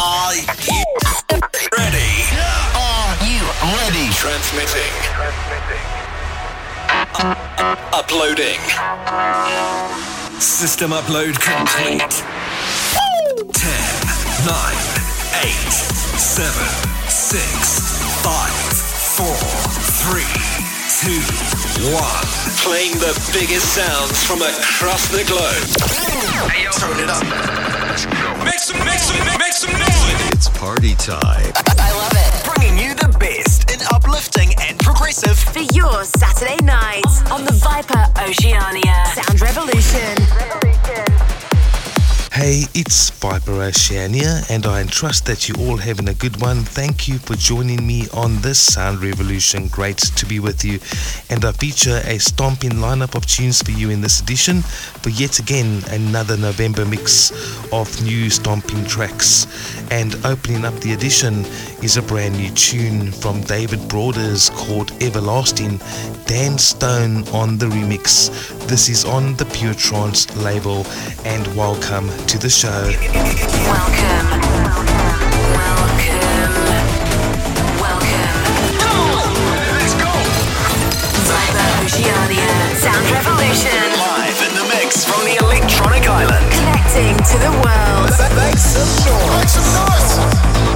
Are you ready? Are you ready? Transmitting. uploading. System upload complete. 10, 9, 8, 7, 6, 5, 4, 3, 2, 1. Playing the biggest sounds from across the globe. Hey, yo. Turn it up. Make some, make some, make some noise. It's party time. I love it. Bringing you the best in uplifting and progressive. For your Saturday night on the Viper Oceania Sound Revolution. Hey, it's Viper Oceania, and I trust that you all having a good one. Thank you for joining me on this Sound Revolution. Great to be with you. And I feature a stomping lineup of tunes for you in this edition, for yet again another November mix of new stomping tracks. And opening up the edition is a brand new tune from David Broders called Everlasting. Dan Stone on the remix. This is on the Pure Trance label, and welcome to the show. Welcome. Welcome. Welcome. Let's go. Viper Oceania Sound Revolution. Live in the mix from the Electronic Island. Connecting to the world. Make some noise. Make some noise.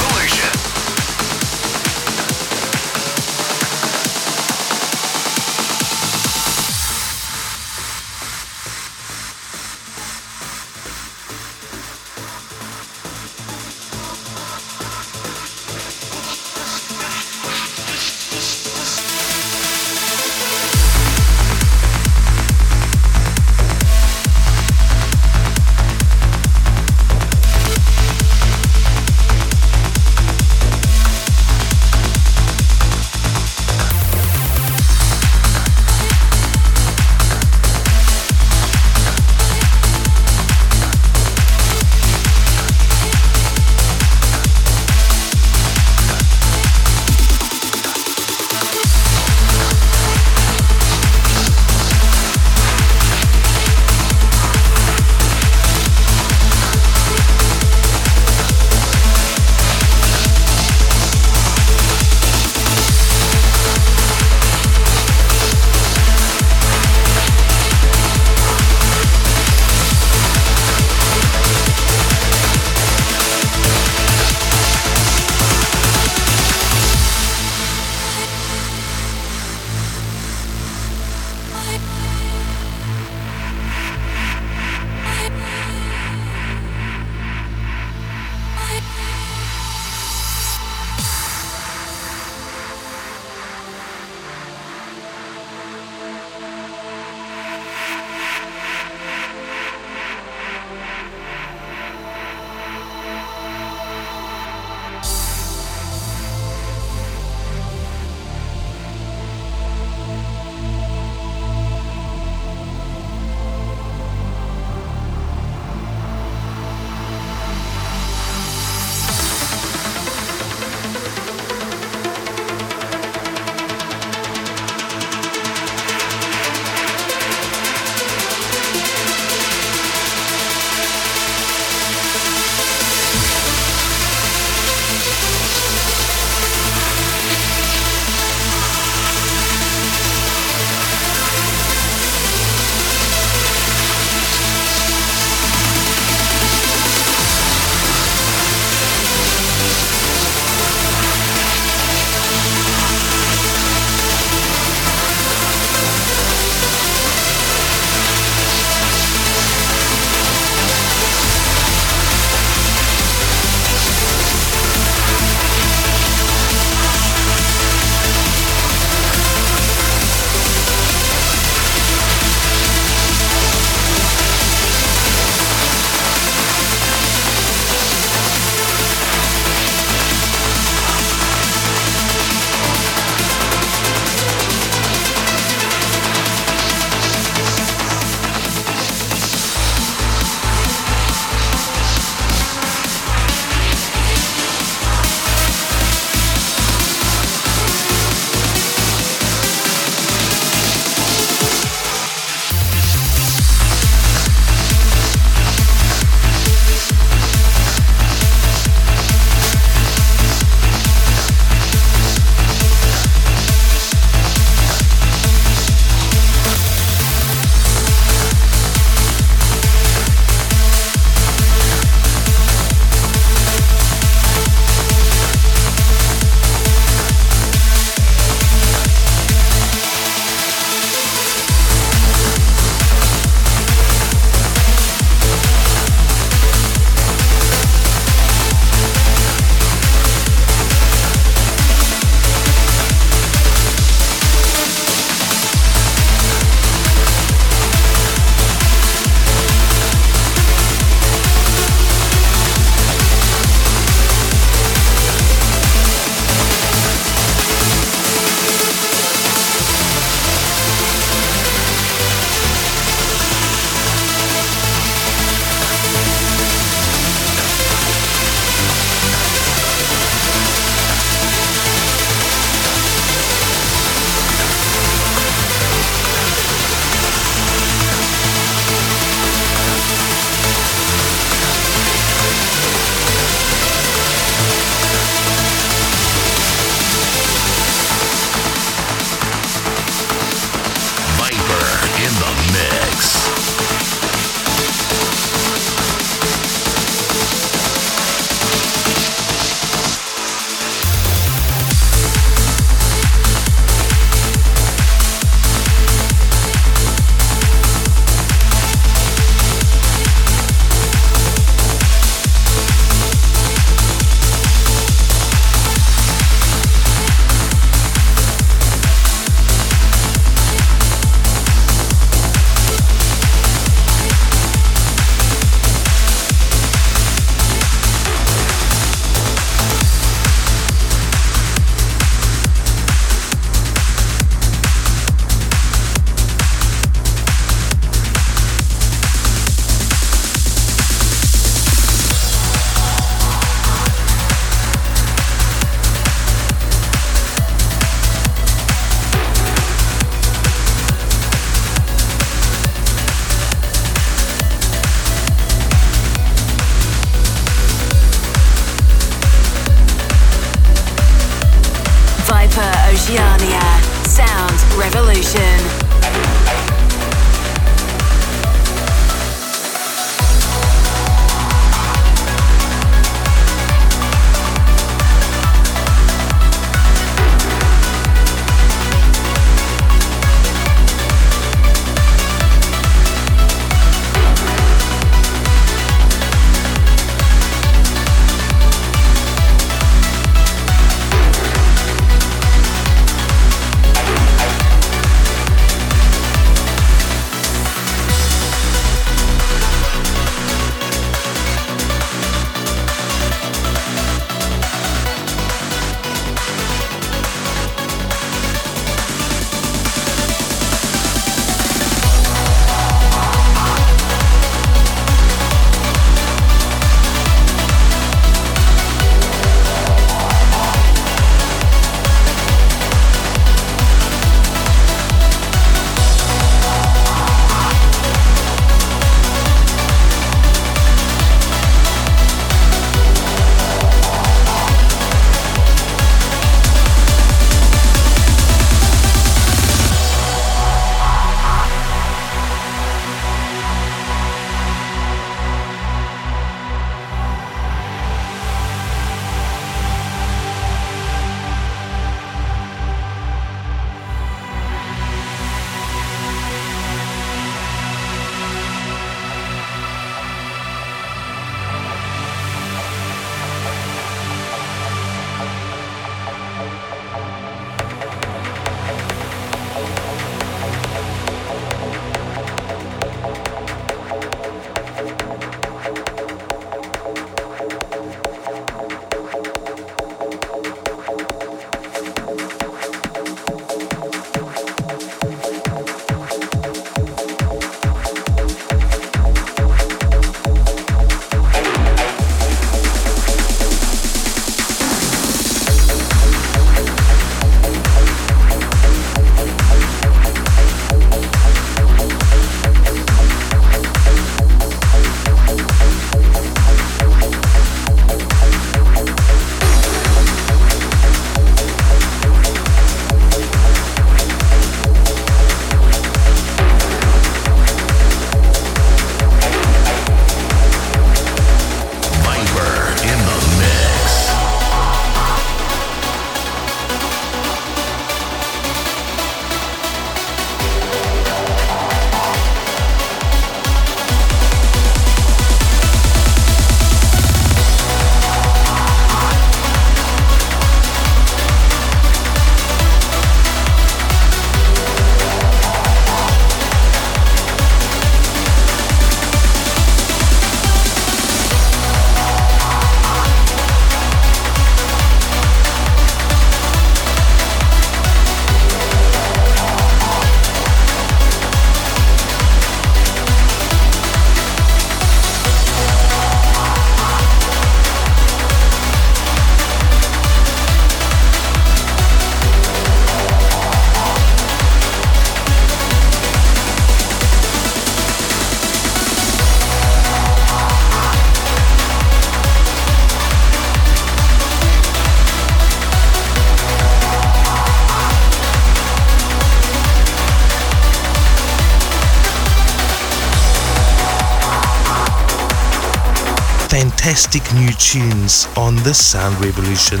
Fantastic new tunes on this Sound Revolution,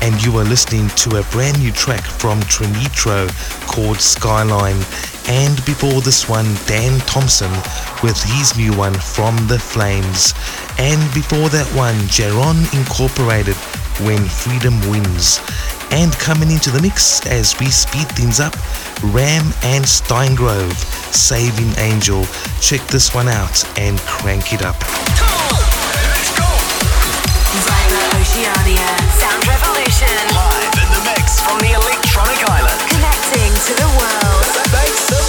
and you are listening to a brand new track from Trinitro called Skyline. And before this one, Dan Thompson with his new one, From the Flames. And before that one, Jaron Incorporated, When Freedom Wins. And coming into the mix as we speed things up, Ram and Stine Grove, Saving Angel. Check this one out and crank it up. Connecting to the world.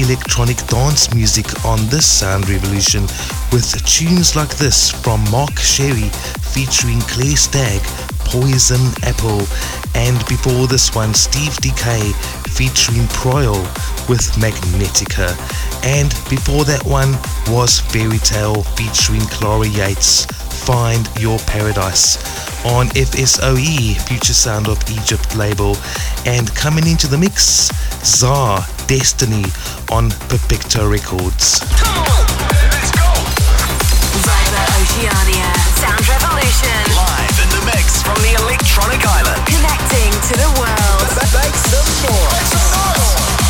Electronic dance music on this Sound Revolution with tunes like this from Mark Sherry featuring Claire Stagg, Poison Apple, and before this one, Steve Dekay featuring Proyal with Magnetica. And before that one was Ferry Tayle featuring Clara Yates, Find Your Paradise on FSOE, Future Sound of Egypt label. And coming into the mix, Czar Destiny on Perfecto Records. Come on, let's go! Viper Oceania. Sound Revolution. Live in the mix from the Electronic Island. Connecting to the world. Make some noise! Make some noise!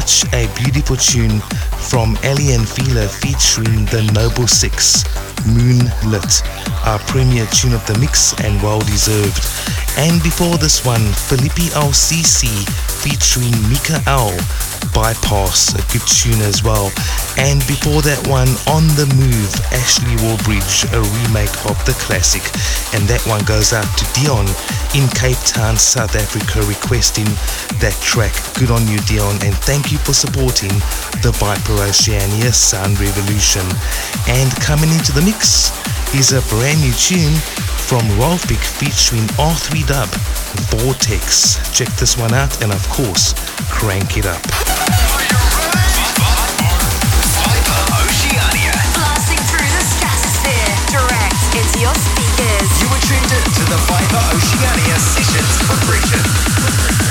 Such a beautiful tune from Aly and Fila featuring the Noble Six, Moonlit, our premier tune of the mix and well deserved. And before this one, Felipe LCC featuring Mika L, Bypass, a good tune as well. And before that one, On the Move, Ashley Wallbridge, a remake of the classic. And that one goes out to Dion in Cape Town, South Africa, requesting that track. Good on you, Dion, and thank you for supporting the Viper Oceania Sound Revolution. And coming into the mix is a brand new tune from Rolfik featuring R3 Dub, Vortex. Check this one out and, of course, crank it up. into your ride, Viper Oceania blasting through the atmosphere. Direct, it's your speakers. You are tuned in to the Viper Oceania Sessions Compression. beats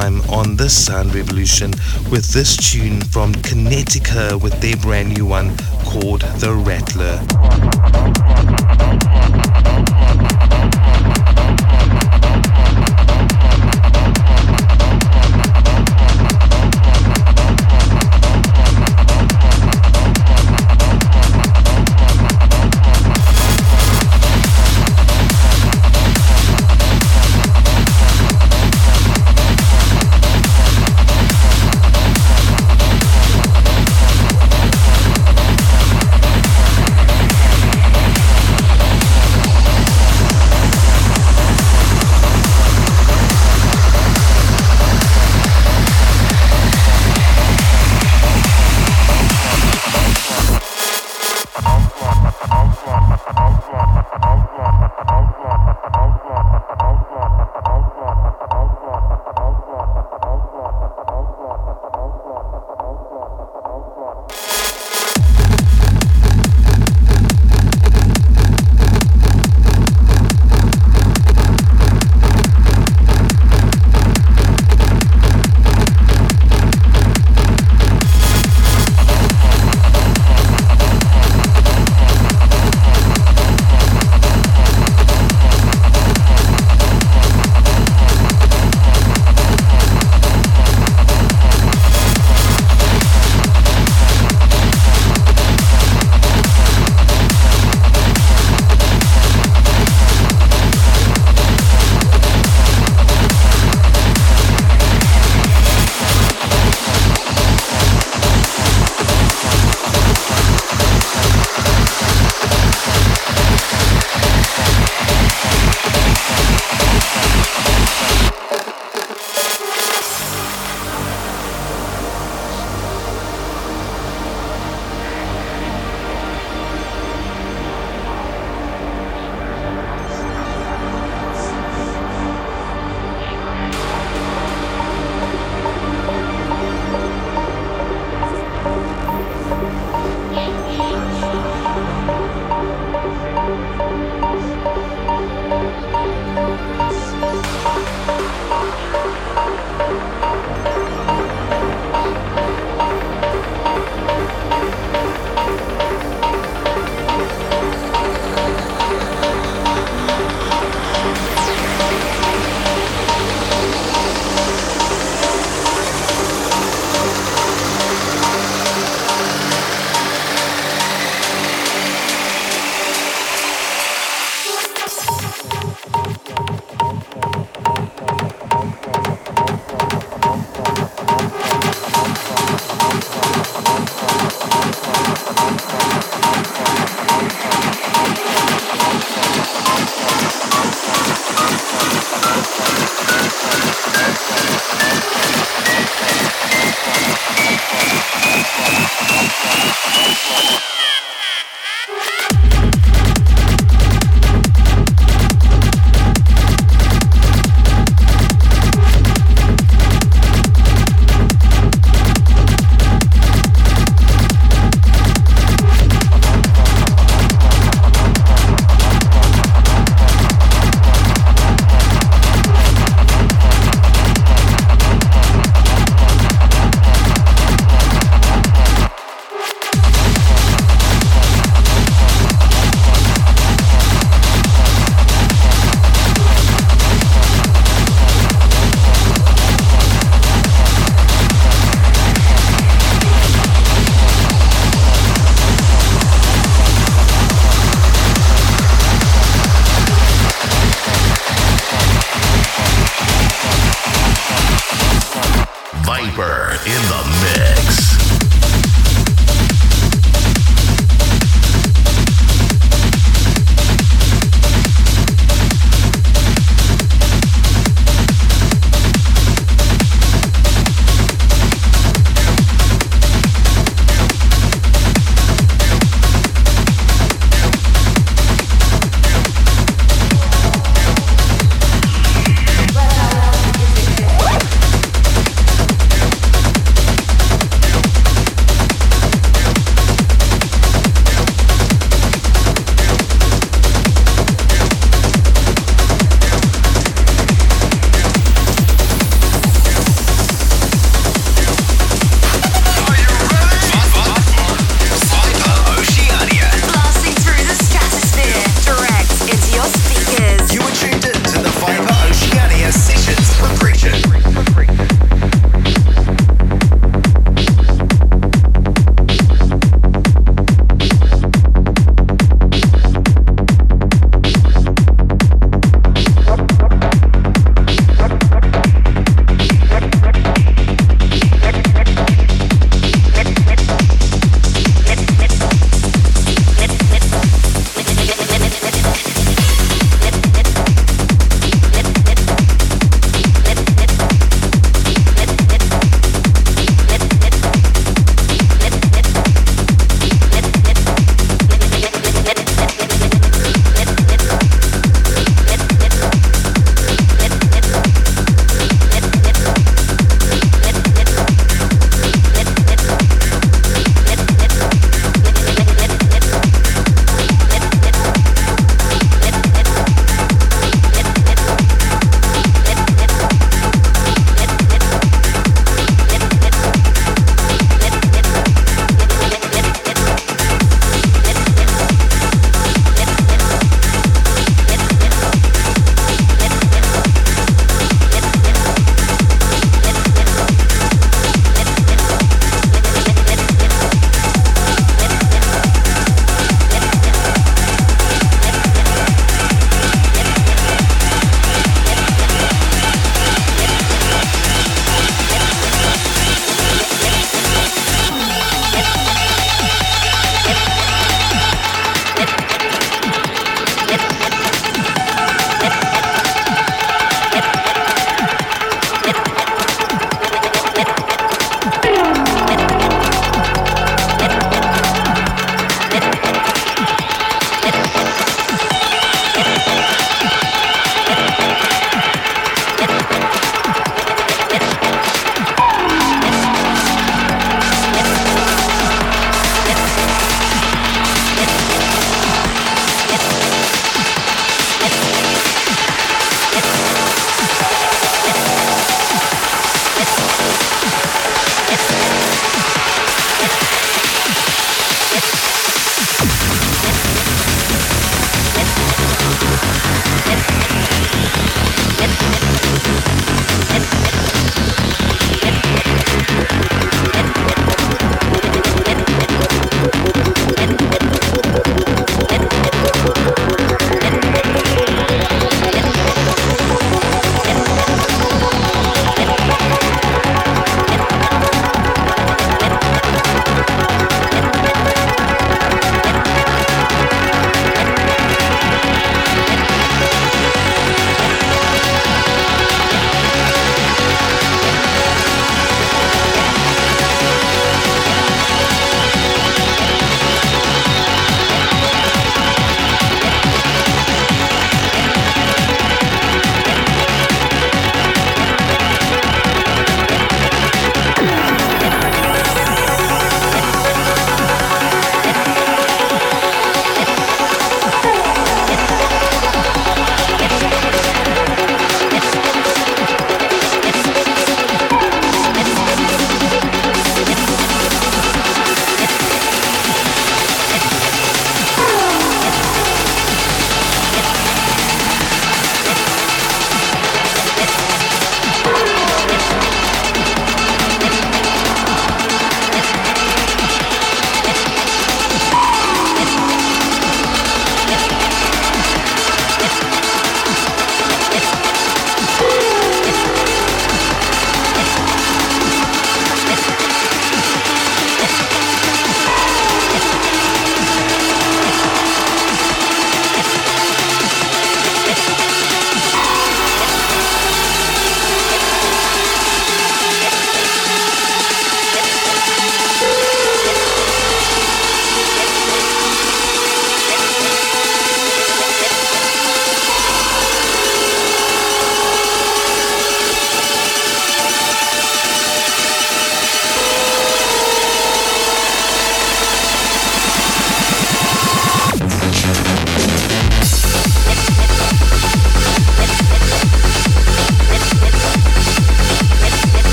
time on this Sound Revolution with this tune from Connecticut with their brand new one called The Rattler.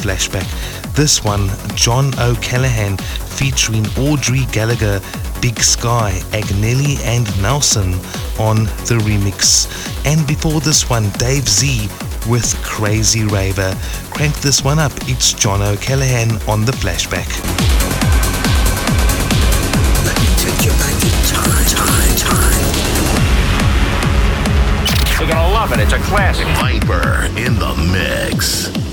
Flashback. This one, John O'Callaghan featuring Audrey Gallagher, Big Sky, Agnelli, and Nelson on the remix. And before this one, Dave Z with Crazy Raver. Crank this one up, it's John O'Callaghan on the flashback. Let me take you back in time, time, time. You're gonna love it, it's a classic. Viper in the mix.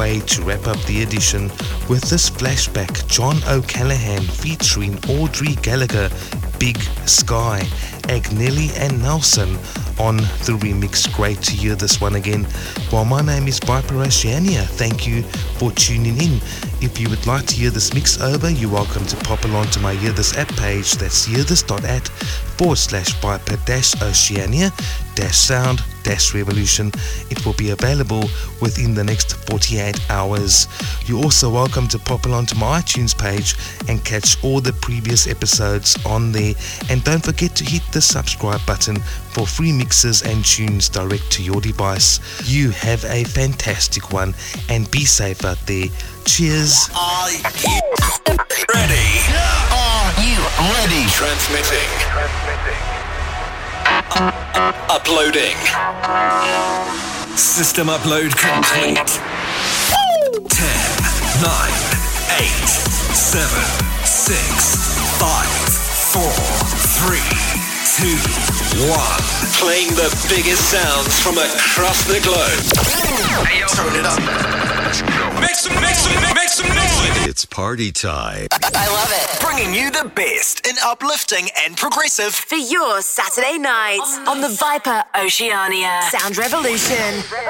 Way to wrap up the edition with this flashback John O'Callaghan featuring Audrey Gallagher, Big Sky, Agnelli and Nelson on the remix. Great to hear this one again. Well, my name is Viper Oceania. Thank you for tuning in. If you would like to hear this mix over, you're welcome to pop along to my Hear This app page. That's hearthis.at forward slash Viper dash Oceania dash sound dash revolution. It will be available within the next 48 hours. You're also welcome to pop along to my iTunes page and catch all the previous episodes on there. And don't forget to hit the subscribe button for free mixes and tunes direct to your device. You have a fantastic one and be safe out there. Cheers. Are you ready? Are you ready? Transmitting. Uploading. System upload complete. 10, 9, 8, 7, 6, 5, 4, 3, 2, 1. Playing the biggest sounds from across the globe. Hey, Turn it up. Make some, make some, make. It's party time. I love it. Bringing you the best in uplifting and progressive. For your Saturday nights on the Viper Oceania Sound Revolution. Revolution. Revolution.